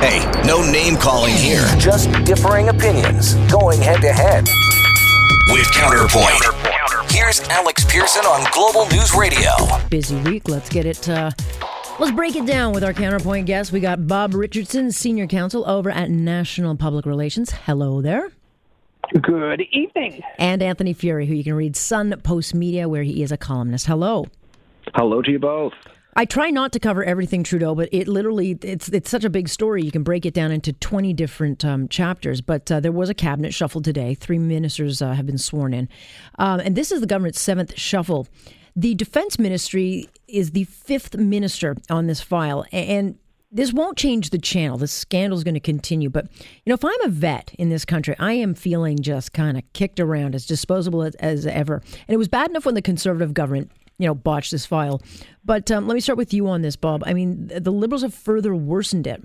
Hey, no name calling here. Just differing opinions going head to head. With Counterpoint. Here's Alex Pearson on Global News Radio. Busy week. Let's get it. Uh, let's break it down with our counterpoint guest. We got Bob Richardson, senior counsel over at National Public Relations. Hello there. Good evening. And Anthony Furey, who you can read Sun Postmedia, where he is a columnist. Hello. Hello to you both. I try not to cover everything Trudeau, but it literally it's it's such a big story. You can break it down into twenty different um, chapters. But uh, there was a cabinet shuffle today. Three ministers uh, have been sworn in, um, and this is the government's seventh shuffle. The defense ministry is the fifth minister on this file, and this won't change the channel. This scandal is going to continue. But, you know, if I'm a vet in this country, I am feeling just kind of kicked around, as disposable as, as, ever. And it was bad enough when the conservative government you know, botch this file. But um, let me start with you on this, Bob. I mean, the Liberals have further worsened it.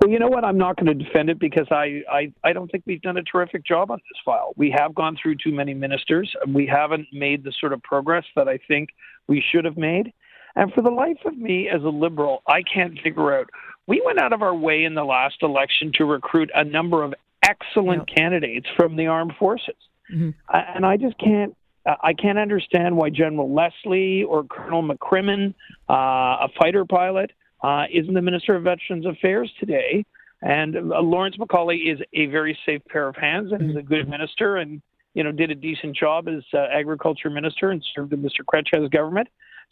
Well, you know what? I'm not going to defend it because I, I, I don't think we've done a terrific job on this file. We have gone through too many ministers. We haven't made the sort of progress that I think we should have made. And for the life of me as a liberal, I can't figure out. We went out of our way in the last election to recruit a number of excellent candidates from the armed forces. Mm-hmm. And I just can't uh, I can't understand why General Leslie or Colonel McCrimmon, uh, a fighter pilot, uh, isn't the Minister of Veterans Affairs today. And uh, Lawrence MacAulay is a very safe pair of hands and is a good minister and, you know, did a decent job as uh, agriculture minister and served in Mr. Chrétien's government.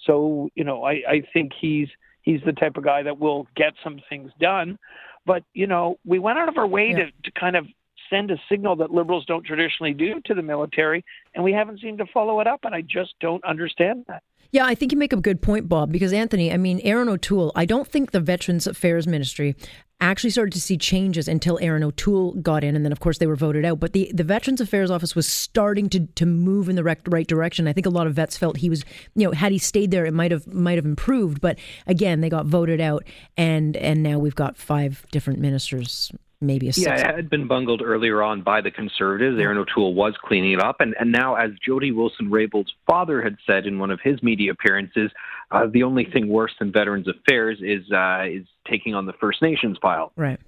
So, you know, I, I think he's he's the type of guy that will get some things done. But, you know, we went out of our way yeah. to, to kind of send a signal that liberals don't traditionally do to the military, and we haven't seemed to follow it up, and I just don't understand that. Yeah, I think you make a good point, Bob, because Anthony, I mean, Erin O'Toole, I don't think the Veterans Affairs Ministry actually started to see changes until Erin O'Toole got in, and then of course they were voted out. But the, the Veterans Affairs Office was starting to, to move in the right, right direction. I think a lot of vets felt he was, you know, had he stayed there, it might have might have improved. But again, they got voted out, and and now we've got five different ministers maybe a six. Yeah, it had been bungled earlier on by the Conservatives. Erin O'Toole was cleaning it up. And, and now, as Jody Wilson Raybould's father had said in one of his media appearances, uh, the only thing worse than Veterans Affairs is, uh, is taking on the First Nations file. Right.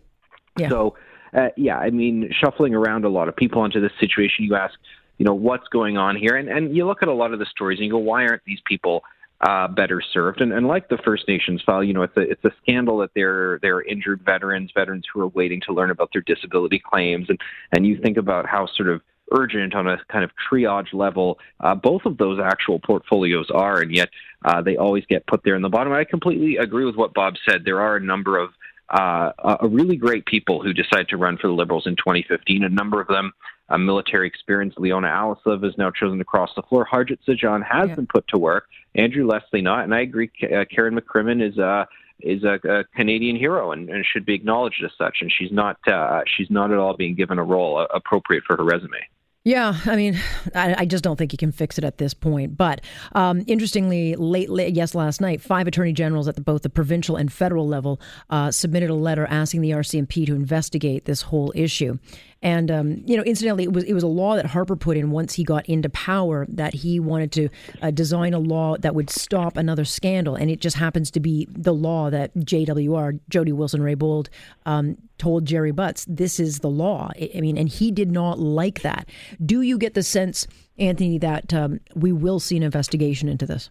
Yeah. So, uh, yeah, I mean, shuffling around a lot of people into this situation, you ask, you know, what's going on here? And, and you look at a lot of the stories and you go, why aren't these people uh, better served. And, and like the First Nations file, you know, it's a it's a scandal that they're they're injured veterans, veterans who are waiting to learn about their disability claims, and and you think about how sort of urgent on a kind of triage level uh, both of those actual portfolios are, and yet uh, they always get put there in the bottom. I completely agree with what Bob said. There are a number of uh, really great people who decide to run for the Liberals in 2015. A number of them uh, military experience. Leona Alleslev has now chosen to cross the floor. Harjit Sajjan has yeah. been put to work. Andrew Leslie not, and I agree. Uh, Karen McCrimmon is uh, is a, a Canadian hero and, and, should be acknowledged as such. And she's not uh, she's not at all being given a role uh, appropriate for her resume. Yeah, I mean, I, I, just don't think you can fix it at this point. But um, interestingly, late, late, yes, last night, five attorney generals at the, both the provincial and federal level uh, submitted a letter asking the RCMP to investigate this whole issue. And um, you know, incidentally, it was it was a law that Harper put in once he got into power that he wanted to uh, design a law that would stop another scandal, and it just happens to be the law that JWR Jody Wilson Raybould um, told Gerry Butts this is the law. I mean, and he did not like that. Do you get the sense, Anthony, that um, we will see an investigation into this?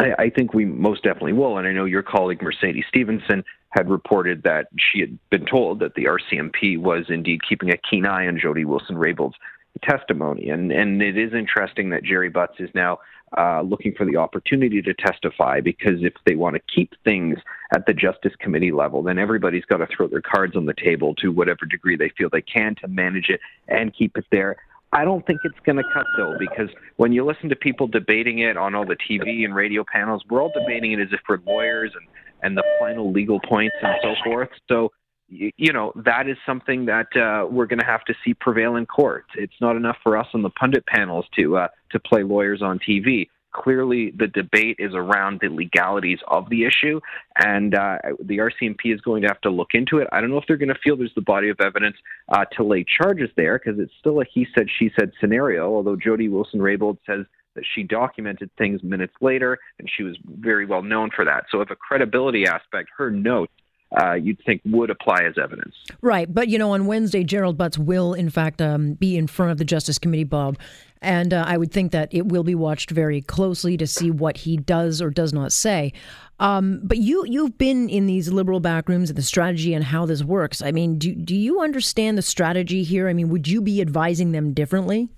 I, I think we most definitely will. And I know your colleague Mercedes Stephenson had reported that she had been told that the RCMP was indeed keeping a keen eye on Jody Wilson Raybould's testimony. And and it is interesting that Gerry Butts is now uh, looking for the opportunity to testify because if they want to keep things at the Justice Committee level, then everybody's got to throw their cards on the table to whatever degree they feel they can to manage it and keep it there. I don't think it's going to cut though, because when you listen to people debating it on all the TV and radio panels, we're all debating it as if we're lawyers and and the final legal points and so forth. So, you know, that is something that uh, we're going to have to see prevail in court. It's not enough for us on the pundit panels to uh, to play lawyers on TV. Clearly, the debate is around the legalities of the issue, and uh, the RCMP is going to have to look into it. I don't know if they're going to feel there's the body of evidence uh, to lay charges there, because it's still a he said, she said scenario, although Jody Wilson Raybould says that she documented things minutes later, and she was very well known for that. So, if a credibility aspect, her notes uh, you'd think would apply as evidence. Right. But, you know, on Wednesday, Gerald Butts will, in fact, um, be in front of the Justice Committee, Bob. And uh, I would think that it will be watched very closely to see what he does or does not say. Um, but you you've been in these liberal backrooms and the strategy and how this works. I mean, do do you understand the strategy here? I mean, would you be advising them differently?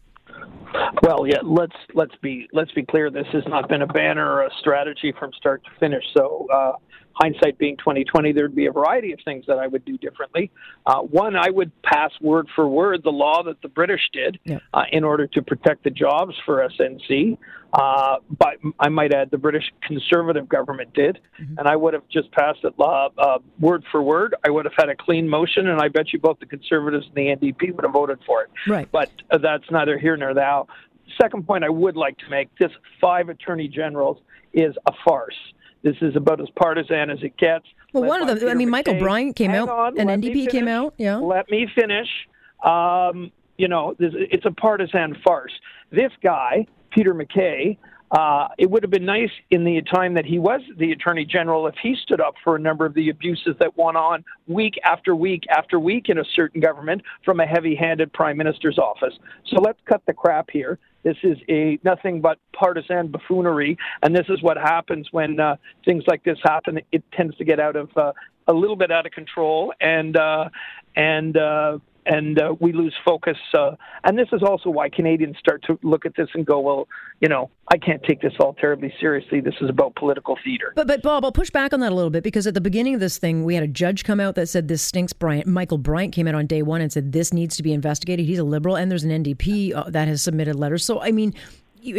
Well, yeah. Let's let's be let's be clear. This has not been a banner or a strategy from start to finish. So uh, hindsight being 2020, there'd be a variety of things that I would do differently. Uh, one, I would pass word for word the law that the British did yeah. uh, in order to protect the jobs for SNC. Uh, but I might add, the British conservative government did, mm-hmm. and I would have just passed it law uh, word for word. I would have had a clean motion, and I bet you both the conservatives and the NDP would have voted for it. Right. But uh, that's neither here nor there. Second point I would like to make: this five attorney generals is a farce. This is about as partisan as it gets. Well, one of them, Peter I mean, MacKay. Michael Bryant came Hang out, on, and NDP came out. Yeah. Let me finish. Um, you know, this, it's a partisan farce. This guy, Peter MacKay, uh, it would have been nice in the time that he was the attorney general if he stood up for a number of the abuses that went on week after week after week in a certain government from a heavy-handed prime minister's office. So let's cut the crap here. This is a nothing but partisan buffoonery, and this is what happens when uh, things like this happen. It tends to get out of uh, a little bit out of control, and uh, and uh, and uh, we lose focus. Uh, and this is also why Canadians start to look at this and go, well, you know, I can't take this all terribly seriously. This is about political theater. But, but Bob, I'll push back on that a little bit because at the beginning of this thing, we had a judge come out that said this stinks. Bryant, Michael Bryant came out on day one and said this needs to be investigated. He's a liberal, and there's an NDP uh, that has submitted letters. So, I mean,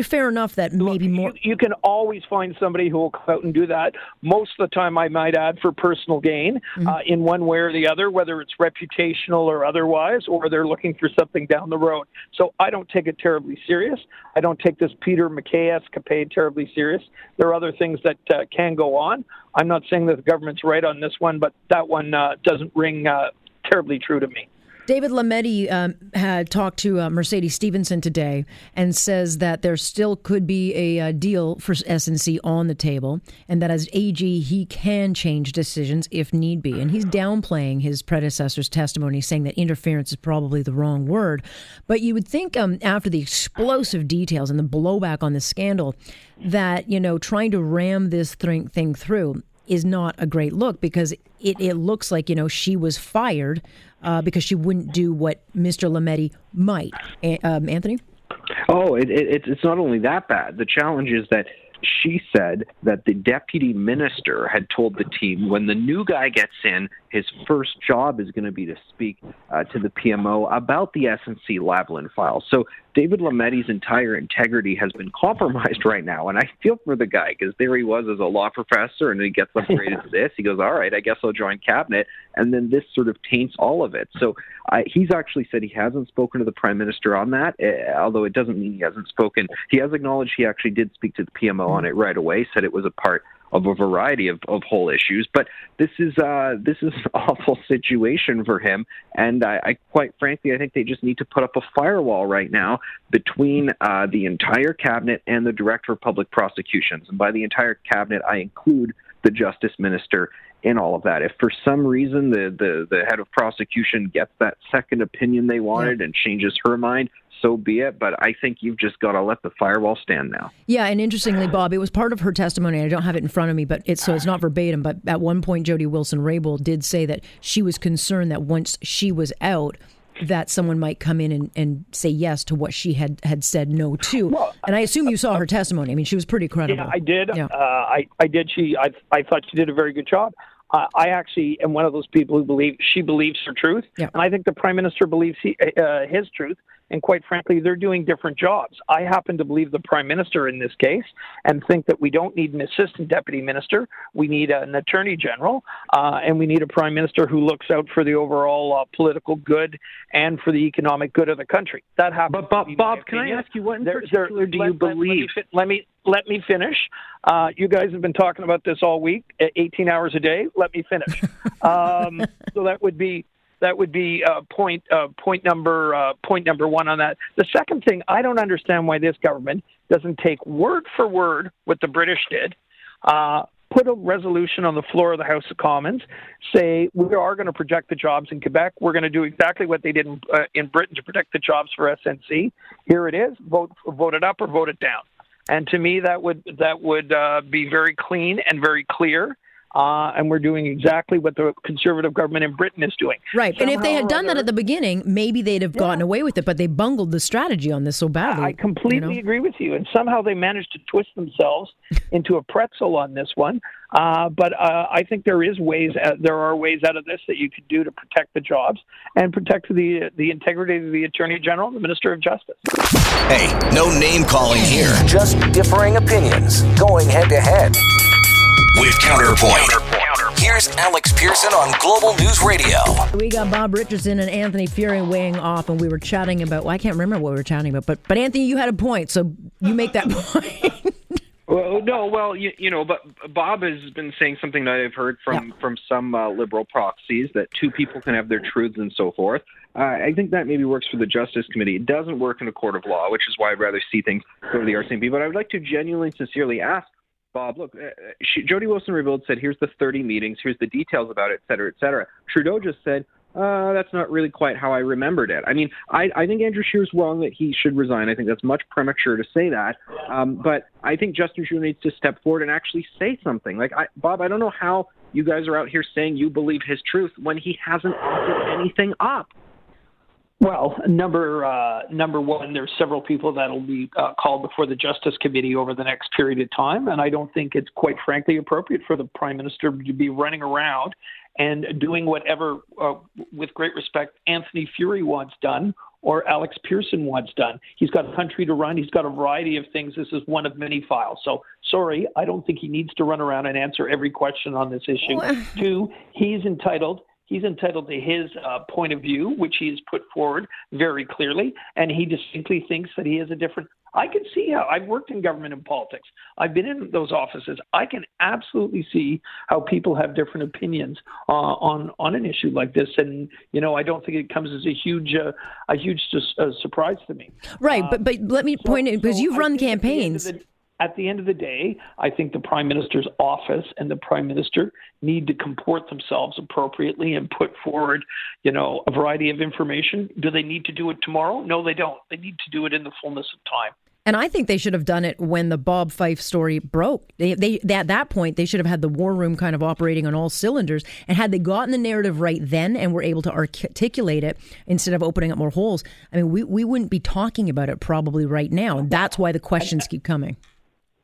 fair enough that maybe Look, more. You, you, can always find somebody who will come out and do that. Most of the time, I might add, for personal gain mm-hmm. uh, in one way or the other, whether it's reputational or otherwise, or they're looking for something down the road. So I don't take it terribly serious. I don't take this Peter MacKay escapade terribly serious. There are other things that uh, can go on. I'm not saying that the government's right on this one, but that one uh, doesn't ring uh, terribly true to me. David Lametti um, had talked to uh, Mercedes Stephenson today and says that there still could be a, uh, deal for SNC on the table, and that as AG he can change decisions if need be. And he's downplaying his predecessor's testimony, saying that interference is probably the wrong word. But you would think um, after the explosive details and the blowback on the scandal, that you know trying to ram this thing through is not a great look because it, it looks like you know she was fired uh, because she wouldn't do what Mr. Lametti might. Um, Anthony. Oh, it, it, it's not only that bad. The challenge is that she said that the deputy minister had told the team when the new guy gets in, his first job is going to be to speak uh, to the PMO about the SNC Lavalin file. So David Lametti's entire integrity has been compromised right now, and I feel for the guy because there he was as a law professor, and he gets upgraded to this. He goes, "All right, I guess I'll join cabinet," and then this sort of taints all of it. So I, he's actually said he hasn't spoken to the prime minister on that, uh, although it doesn't mean he hasn't spoken. He has acknowledged he actually did speak to the PMO on it right away. Said it was a part of a variety of, of whole issues. But this is uh, this is an awful situation for him, and I, I quite frankly I think they just need to put up a firewall right now between uh, the entire cabinet and the director of public prosecutions. And by the entire cabinet, I include the justice minister in all of that. If for some reason the, the, the head of prosecution gets that second opinion they wanted and changes her mind, so be it. But I think you've just got to let the firewall stand now. Yeah, and interestingly, Bob, it was part of her testimony. I don't have it in front of me, but it's so it's not verbatim. But at one point, Jody Wilson-Raybould did say that she was concerned that once she was out, that someone might come in and, and say yes to what she had, had said no to. Well, and I assume you saw her testimony. I mean, she was pretty credible. Yeah, I did. Yeah. Uh, I, I did. She, I, I thought she did a very good job. Uh, I actually am one of those people who believe she believes her truth, yeah. and I think the prime minister believes he, uh, his truth. And quite frankly, they're doing different jobs. I happen to believe the prime minister in this case, and think that we don't need an assistant deputy minister. We need an attorney general, uh, and we need a prime minister who looks out for the overall uh, political good and for the economic good of the country. That happens. But Bob, Bob can I ask you what in there, particular there, do you let, believe? Let me, let me finish. Uh, you guys have been talking about this all week, 18 hours a day. Let me finish. um, so that would be that would be uh, point uh, point number uh, point number one on that. The second thing, I don't understand why this government doesn't take word for word what the British did. Uh, put a resolution on the floor of the House of Commons, say we are going to protect the jobs in Quebec. We're going to do exactly what they did in, uh, in Britain to protect the jobs for SNC. Here it is. Vote vote it up or vote it down. And to me, that would that would uh, be very clean and very clear. Uh, and we're doing exactly what the conservative government in Britain is doing. Right. Somehow and if they had done that at the beginning, maybe they'd have gotten away with it, but they bungled the strategy on this so badly. I completely you know? agree with you. And somehow they managed to twist themselves into a pretzel on this one. Uh, but uh, I think there is ways. Uh, there are ways out of this that you could do to protect the jobs and protect the the integrity of the Attorney General, and the Minister of Justice. Hey, no name calling here. Just differing opinions, going head to head with Counterpoint. Here's Alex Pearson on Global News Radio. We got Bob Richardson and Anthony Furey weighing off, and we were chatting about. Well, I can't remember what we were chatting about, but but Anthony, you had a point, so you make that point. Well, no, well, you, you, know, but Bob has been saying something that I've heard from yeah. from some uh, liberal proxies that two people can have their truths and so forth. Uh, I think that maybe works for the Justice Committee. It doesn't work in a court of law, which is why I'd rather see things go to the RCMP. But I would like to genuinely, sincerely ask Bob, look, uh, she, Jody Wilson-Raybould said, here's the 30 meetings, here's the details about it, et cetera, et cetera. Trudeau just said, uh, that's not really quite how I remembered it. I mean, I, I think Andrew Scheer's wrong that he should resign. I think that's much premature to say that. Um, but I think Justin Trudeau needs to step forward and actually say something. Like, I, Bob, I don't know how you guys are out here saying you believe his truth when he hasn't offered anything up. Well, number uh, number one, there's several people that'll be uh, called before the Justice Committee over the next period of time, and I don't think it's quite frankly appropriate for the Prime Minister to be running around and doing whatever, uh, with great respect, Anthony Furey wants done or Alex Pearson wants done. He's got a country to run. He's got a variety of things. This is one of many files. So sorry, I don't think he needs to run around and answer every question on this issue. Two, he's entitled He's entitled to his uh, point of view, which he has put forward very clearly, and he distinctly thinks that he has a different. I can see how I've worked in government and politics. I've been in those offices. I can absolutely see how people have different opinions uh, on on an issue like this, and you know I don't think it comes as a huge uh, a huge uh, surprise to me. Right, but but let me point so, because so you've run campaigns at the end of the day, I think the prime minister's office and the prime minister need to comport themselves appropriately and put forward, you know, a variety of information. Do they need to do it tomorrow? No, they don't. They need to do it in the fullness of time. And I think they should have done it when the Bob Fife story broke. They, they, at that point, they should have had the war room kind of operating on all cylinders. And had they gotten the narrative right then and were able to articulate it instead of opening up more holes, I mean, we, we wouldn't be talking about it probably right now. And that's why the questions keep coming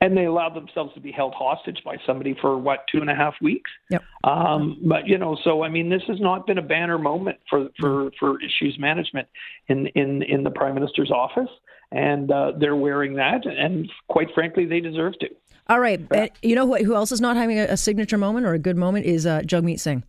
and they allowed themselves to be held hostage by somebody for what two and a half weeks. Yep. Um, but you know, so I mean, this has not been a banner moment for for for issues management in in in the prime minister's office, and uh, they're wearing that, and quite frankly, they deserve to. All right, you know who, who else is not having a, a, signature moment or a good moment is uh, Jagmeet Singh.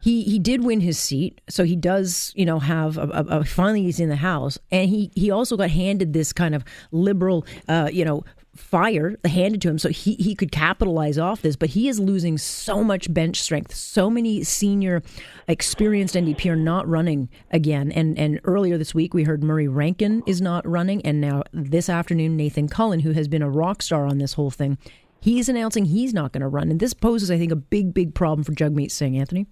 He he did win his seat, so he does you know have a, a, a, finally he's in the House, and he he also got handed this kind of liberal uh, you know fire handed to him so he, he could capitalize off this but he is losing so much bench strength so many senior experienced ndp are not running again. And and earlier this week we heard murray rankin is not running. And now this afternoon nathan cullen who has been a rock star on this whole thing he's announcing he's not going to run. And this poses i think a big big problem for jagmeet singh. Anthony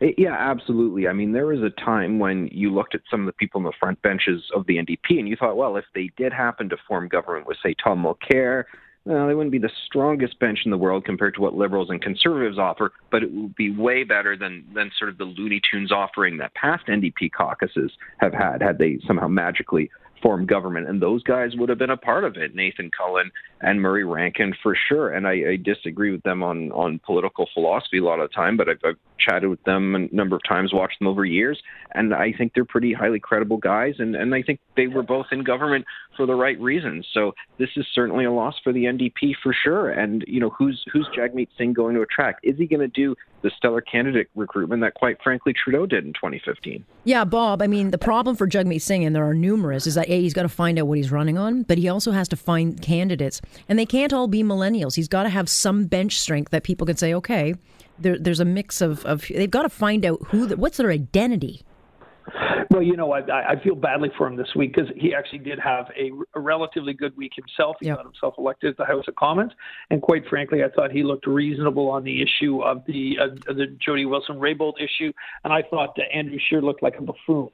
Eh, yeah, absolutely. I mean, there was a time when you looked at some of the people in the front benches of the NDP and you thought, well, if they did happen to form government with, say, Tom Mulcair, well, they wouldn't be the strongest bench in the world compared to what liberals and conservatives offer, but it would be way better than than sort of the Looney Tunes offering that past NDP caucuses have had, had they somehow magically form government, and those guys would have been a part of it. Nathan Cullen and Murray Rankin for sure. And I, I disagree with them on on political philosophy a lot of the time, but I've, I've chatted with them a number of times, watched them over years, and I think they're pretty highly credible guys. And and I think they were both in government for the right reasons. So this is certainly a loss for the NDP for sure. And you know who's who's Jagmeet Singh going to attract? Is he going to do the stellar candidate recruitment that, quite frankly, Trudeau did in 2015? Yeah, Bob. I mean, the problem for Jagmeet Singh, and there are numerous, is that a he's got to find out what he's running on, but he also has to find candidates, and they can't all be millennials. He's got to have some bench strength that people can say, okay, there, there's a mix of, of they've got to find out who, the, what's their identity. Well, you know, I, I feel badly for him this week because he actually did have a, a, relatively good week himself. He yep. got himself elected to the House of Commons, and quite frankly, I thought he looked reasonable on the issue of the uh, the Jody Wilson-Raybould issue, and I thought that Andrew Scheer looked like a buffoon.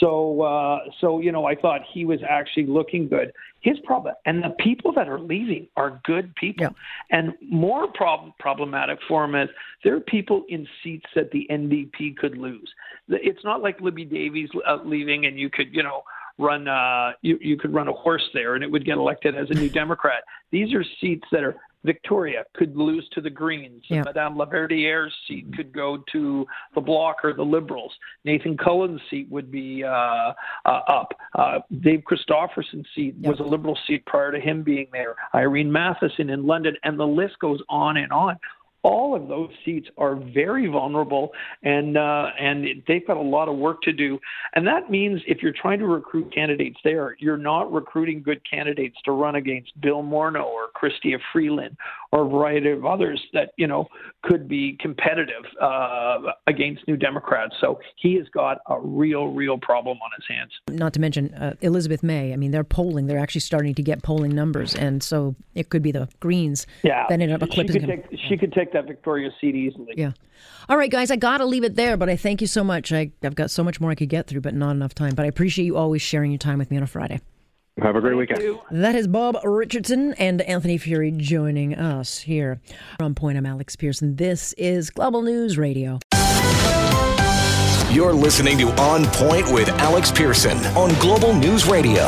So, uh, so you know, I thought he was actually looking good. His problem, and the people that are leaving are good people. Yeah. And more problem, problematic for him is there are people in seats that the NDP could lose. It's not like Libby Davies uh, leaving, and you could, you know, run uh, you, you could run a horse there and it would get elected as a new Democrat. These are seats that are Victoria could lose to the Greens. Yeah. Madame Laverdiere's seat could go to the Bloc or the Liberals. Nathan Cullen's seat would be uh, uh, up. Uh, Dave Christopherson's seat yeah. was a Liberal seat prior to him being there. Irene Mathyssen in London, and the list goes on and on all of those seats are very vulnerable and uh, and they've got a lot of work to do. And that means if you're trying to recruit candidates there you're not recruiting good candidates to run against Bill Morneau or Chrystia Freeland or a variety of others that you know could be competitive uh, against New Democrats so he has got a real real problem on his hands not to mention uh, Elizabeth May I mean they're polling they're actually starting to get polling numbers and so it could be the Greens yeah that end up eclipsing she could take, she could take take that Victoria seat easily. Yeah. All right, guys, I got to leave it there, but I thank you so much. I, I've got so much more I could get through, but not enough time. But I appreciate you always sharing your time with me on a Friday. Have a great weekend. That is Bob Richardson and Anthony Furey joining us here. From Point, I'm Alex Pearson. This is Global News Radio. You're listening to On Point with Alex Pearson on Global News Radio.